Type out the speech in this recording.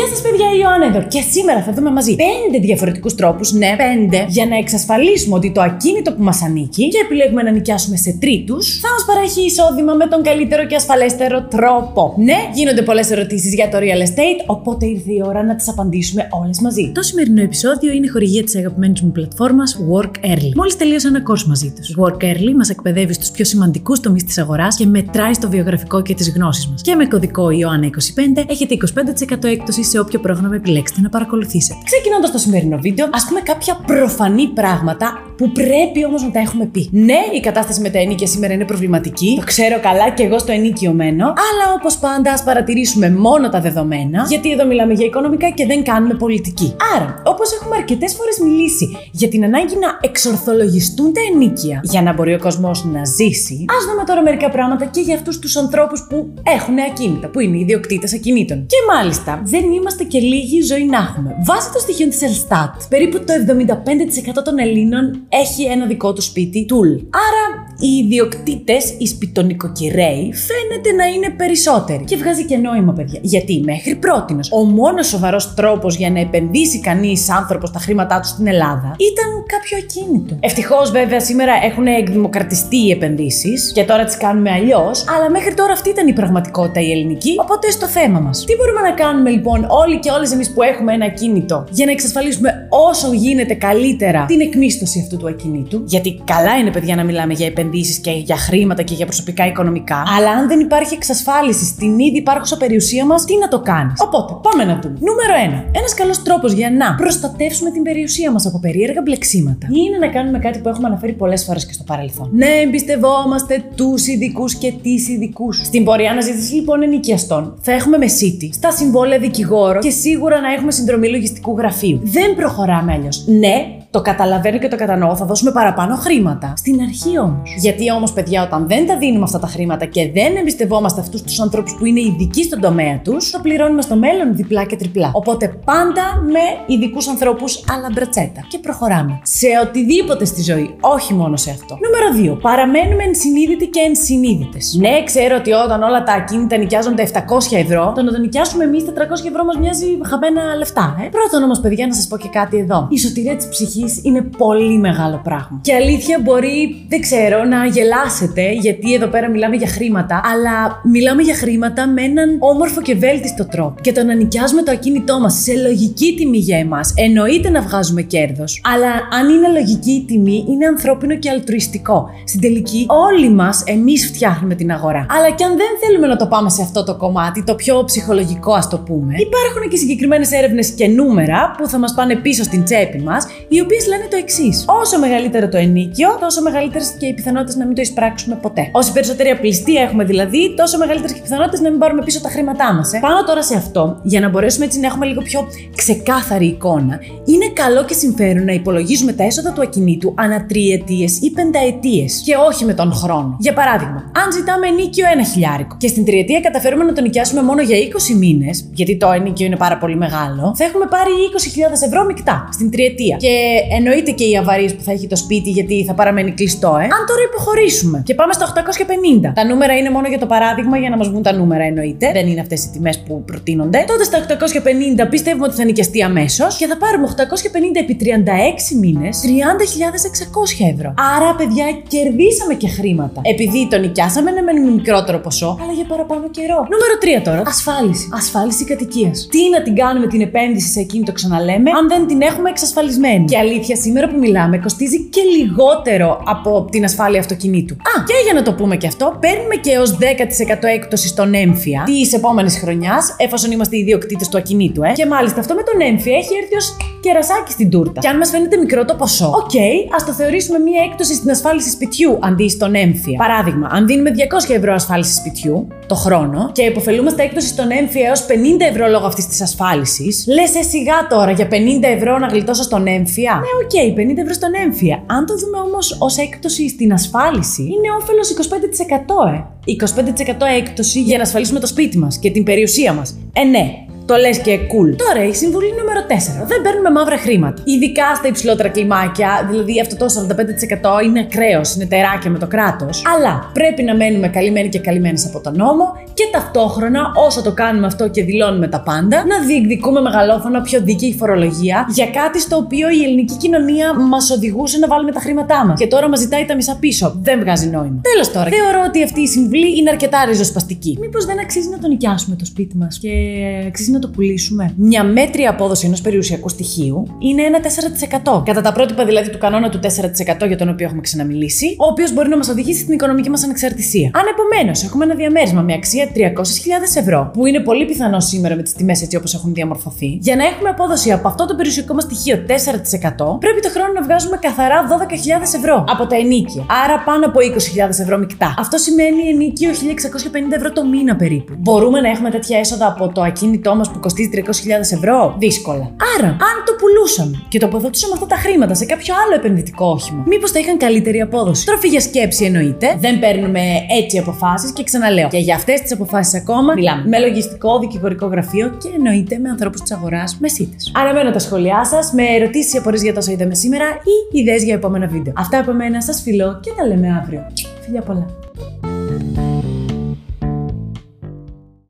Γεια σας, παιδιά, η Ιωάννα εδώ. Και σήμερα θα δούμε μαζί πέντε διαφορετικούς τρόπους, ναι, πέντε, για να εξασφαλίσουμε ότι το ακίνητο που μας ανήκει και επιλέγουμε να νοικιάσουμε σε τρίτους θα μας παρέχει εισόδημα με τον καλύτερο και ασφαλέστερο τρόπο. Ναι, γίνονται πολλές ερωτήσεις για το real estate, οπότε ήρθε η ώρα να τις απαντήσουμε όλες μαζί. Το σημερινό επεισόδιο είναι χορηγία της αγαπημένης μου πλατφόρμας Work Early. Μόλις τελείωσα ένα course μαζί τους. Work Early μας εκπαιδεύει στους πιο σημαντικούς τομείς της αγοράς και μετράει στο βιογραφικό και τις γνώσεις μας. Και με κωδικό Ιωάννα25 έχετε 25% έκπτωση σε όποιο πρόγραμμα επιλέξετε να παρακολουθήσετε. Ξεκινώντας το σημερινό βίντεο, ας πούμε κάποια προφανή πράγματα που πρέπει όμως να τα έχουμε πει. Ναι, η κατάσταση με τα ενίκια σήμερα είναι προβληματική. Το ξέρω καλά και εγώ στο ενίκιο μένω. Αλλά όπως πάντα, ας παρατηρήσουμε μόνο τα δεδομένα, γιατί εδώ μιλάμε για οικονομικά και δεν κάνουμε πολιτική. Άρα, όπως έχουμε αρκετές φορές μιλήσει για την ανάγκη να εξορθολογιστούν τα ενίκια για να μπορεί ο κόσμος να ζήσει, ας δούμε τώρα μερικά πράγματα και για αυτούς τους ανθρώπους που έχουν ακίνητα, που είναι ιδιοκτήτες ακινήτων. Και μάλιστα, δεν είμαστε και λίγοι ζωή να έχουμε. Βάσει των στοιχείων της Ελστάτ, περίπου το 75% των Ελλήνων έχει ένα δικό του σπίτι, τουλ. Άρα οι ιδιοκτήτες, οι σπιτονικοκυρέοι, φαίνεται να είναι περισσότεροι. Και βγάζει και νόημα, παιδιά. Γιατί μέχρι πρώτη ο μόνος σοβαρός τρόπος για να επενδύσει κανείς άνθρωπος τα χρήματά τους στην Ελλάδα ήταν κάποιο ακίνητο. Ευτυχώς, βέβαια, σήμερα έχουν εκδημοκρατιστεί οι επενδύσεις και τώρα τις κάνουμε αλλιώς, αλλά μέχρι τώρα αυτή ήταν η πραγματικότητα η ελληνική, οπότε στο θέμα μας. Τι μπορούμε να κάνουμε λοιπόν όλοι και όλες εμείς που έχουμε ένα ακίνητο για να εξασφαλίσουμε όσο γίνεται καλύτερα την εκμίσθωση αυτού του ακινήτου; Γιατί καλά είναι, παιδιά, να μιλάμε για επενδύσεις και για χρήματα και για προσωπικά οικονομικά. Αλλά αν δεν υπάρχει εξασφάλιση στην ήδη υπάρχουσα περιουσία μας, τι να το κάνεις; Οπότε, πάμε να δούμε. Νούμερο 1. Ένας καλός τρόπος για να προστατεύσουμε την περιουσία μας από περίεργα μπλεξίματα είναι να κάνουμε κάτι που έχουμε αναφέρει πολλές φορές και στο παρελθόν. Ναι, εμπιστευόμαστε τους ειδικούς και τις ειδικούς. Στην πορεία αναζήτηση λοιπόν ενοικιαστών θα έχουμε μεσίτη, στα συμβόλαια δικηγόρο και σίγουρα να έχουμε συνδρομή λογιστικού γραφείου. Δεν προχωράμε αλλιώς. Ναι, το καταλαβαίνω και το κατανοώ, θα δώσουμε παραπάνω χρήματα. Στην αρχή όμως. Γιατί όμως, παιδιά, όταν δεν τα δίνουμε αυτά τα χρήματα και δεν εμπιστευόμαστε αυτούς τους ανθρώπους που είναι ειδικοί στον τομέα τους, θα πληρώνουμε στο μέλλον διπλά και τριπλά. Οπότε πάντα με ειδικούς ανθρώπους αλλά μπρατσέτα. Και προχωράμε. Σε οτιδήποτε στη ζωή, όχι μόνο σε αυτό. Νούμερο 2. Παραμένουμε ενσυνείδητοι και ενσυνείδητες. Ναι, ξέρω ότι όταν όλα τα ακίνητα νοικιάζονται 700 ευρώ, το να το νοικιάσουμε εμείς 400 ευρώ μας μοιάζει χαμένα λεφτά, ε. Πρώτον όμως, παιδιά, να σας πω και κάτι εδώ. Η σωτηρία της ψυχής είναι πολύ μεγάλο πράγμα. Και αλήθεια μπορεί, δεν ξέρω, να γελάσετε, γιατί εδώ πέρα μιλάμε για χρήματα, αλλά μιλάμε για χρήματα με έναν όμορφο και βέλτιστο τρόπο. Και το να νοικιάζουμε το ακίνητό μας σε λογική τιμή για εμάς, εννοείται να βγάζουμε κέρδος. Αλλά αν είναι λογική η τιμή, είναι ανθρώπινο και αλτρουιστικό. Στην τελική, όλοι μας, εμείς φτιάχνουμε την αγορά. Αλλά και αν δεν θέλουμε να το πάμε σε αυτό το κομμάτι, το πιο ψυχολογικό, ας το πούμε, υπάρχουν και συγκεκριμένες έρευνες και νούμερα που θα μας πάνε πίσω στην τσέπη μας, οι οποίε λένε το εξής. Όσο μεγαλύτερο το ενίκιο, τόσο μεγαλύτερες και οι πιθανότητες να μην το εισπράξουμε ποτέ. Όση περισσότερη απληστία έχουμε δηλαδή, τόσο μεγαλύτερες και οι πιθανότητες να μην πάρουμε πίσω τα χρήματά μας. Ε. Πάνω τώρα σε αυτό, για να μπορέσουμε έτσι να έχουμε λίγο πιο ξεκάθαρη εικόνα, είναι καλό και συμφέρον να υπολογίζουμε τα έσοδα του ακινήτου ανά τριετίες ή πενταετίες και όχι με τον χρόνο. Για παράδειγμα, αν ζητάμε ενίκιο ένα χιλιάρικο και στην τριετία καταφέρουμε να το νοικιάσουμε μόνο για 20 μήνες, γιατί το ενίκιο είναι πάρα πολύ μεγάλο, θα έχουμε πάρει 20.000 ευρώ μεικτά στην τριετία. Και εννοείται και οι αβαρίες που θα έχει το σπίτι γιατί θα παραμένει κλειστό, ε. Αν τώρα υποχωρήσουμε και πάμε στα 850. Τα νούμερα είναι μόνο για το παράδειγμα για να μας βγουν τα νούμερα, εννοείται. Δεν είναι αυτές οι τιμές που προτείνονται. Τότε στα 850 πιστεύουμε ότι θα νοικιαστεί αμέσως και θα πάρουμε 850 επί 36 μήνες 30.600 ευρώ. Άρα, παιδιά, κερδίσαμε και χρήματα. Επειδή το νοικιάσαμε, ναι, με μικρότερο ποσό, αλλά για παραπάνω καιρό. Νούμερο 3 τώρα. Ασφάλιση. Ασφάλιση κατοικίας. Τι να την κάνουμε την επένδυση σε εκείνη το ξαναλέμε, αν δεν την έχουμε εξασφαλισμένη. Και αλήθεια, σήμερα που μιλάμε κοστίζει και λιγότερο από την ασφάλεια αυτοκινήτου. Α, και για να το πούμε και αυτό, παίρνουμε και έως 10% έκπτωση στον ΕΝΦΙΑ της επόμενης χρονιάς, εφόσον είμαστε ιδιοκτήτες του ακινήτου, ε. Και μάλιστα αυτό με τον ΕΝΦΙΑ έχει έρθει ως κερασάκι στην τούρτα. Και αν μας φαίνεται μικρό το ποσό, οκ, okay, ας το θεωρήσουμε μία έκπτωση στην ασφάλιση σπιτιού αντί στον ΕΝΦΙΑ. Παράδειγμα, αν δίνουμε 200 ευρώ ασφάλιση σπιτιού το χρόνο και επωφελούμαστε έκπτωση στον ΕΝΦΙΑ έως 50 ευρώ λόγω αυτής της ασφάλισης, λες ε, σιγά τώρα για 50 ευρώ να γλιτώσω στον ΕΝΦΙΑ. Ναι, οκ, okay, 50 ευρώ στον ΕΝΦΙΑ. Αν το δούμε όμως ως έκπτωση στην ασφάλιση, είναι όφελος 25%, ε. 25% έκπτωση για να ασφαλίσουμε το σπίτι μας και την περιουσία μας. Ε, ναι, Το λες και cool. Τώρα η συμβουλή νούμερο 4. Δεν παίρνουμε μαύρα χρήματα. Ειδικά στα υψηλότερα κλιμάκια, δηλαδή αυτό το 45% είναι ακραίος, είναι τεράκια με το κράτος. Αλλά πρέπει να μένουμε καλυμμένοι και καλυμμένες από τον νόμο και ταυτόχρονα, όσο το κάνουμε αυτό και δηλώνουμε τα πάντα, να διεκδικούμε μεγαλόφωνα πιο δίκαιη φορολογία για κάτι στο οποίο η ελληνική κοινωνία μας οδηγούσε να βάλουμε τα χρήματά μας. Και τώρα μας ζητάει τα μισά πίσω. Δεν βγάζει νόημα. Τέλος τώρα, θεωρώ ότι αυτή η συμβουλή είναι αρκετά ριζοσπαστική. Μήπως δεν αξίζει να το νοικιάσουμε το σπίτι μας και αξίζει να το πουλήσουμε. Μια μέτρια απόδοση ενός περιουσιακού στοιχείου είναι ένα 4%. Κατά τα πρότυπα δηλαδή του κανόνα του 4% για τον οποίο έχουμε ξαναμιλήσει, ο οποίος μπορεί να μας οδηγήσει στην οικονομική μας ανεξαρτησία. Αν επομένως έχουμε ένα διαμέρισμα με αξία 300.000 ευρώ, που είναι πολύ πιθανό σήμερα με τις τιμές έτσι όπως έχουν διαμορφωθεί, για να έχουμε απόδοση από αυτό το περιουσιακό μας στοιχείο 4%, πρέπει το χρόνο να βγάζουμε καθαρά 12.000 ευρώ από τα ενίκια. Άρα πάνω από 20.000 ευρώ μεικτά. Αυτό σημαίνει ενίκιο 1.650 ευρώ το μήνα περίπου. Μπορούμε να έχουμε τέτοια έσοδα από το ακίνητό μα που κοστίζει 300.000 ευρώ. Δύσκολα. Άρα, αν το πουλούσαμε και τοποθετούσαμε αυτά τα χρήματα σε κάποιο άλλο επενδυτικό όχημα, μήπως θα είχαν καλύτερη απόδοση; Τροφή για σκέψη εννοείται. Δεν παίρνουμε έτσι αποφάσεις και ξαναλέω. Και για αυτές τις αποφάσεις ακόμα μιλάμε με λογιστικό, δικηγορικό γραφείο και εννοείται με ανθρώπους της αγοράς μεσίτε. Αναμένω τα σχόλιά σας με ερωτήσεις ή απορίες για τόσο είδαμε σήμερα ή ιδέες για επόμενα βίντεο. Αυτά από μένα σας φιλώ και τα λέμε αύριο. Φιλιά πολλά.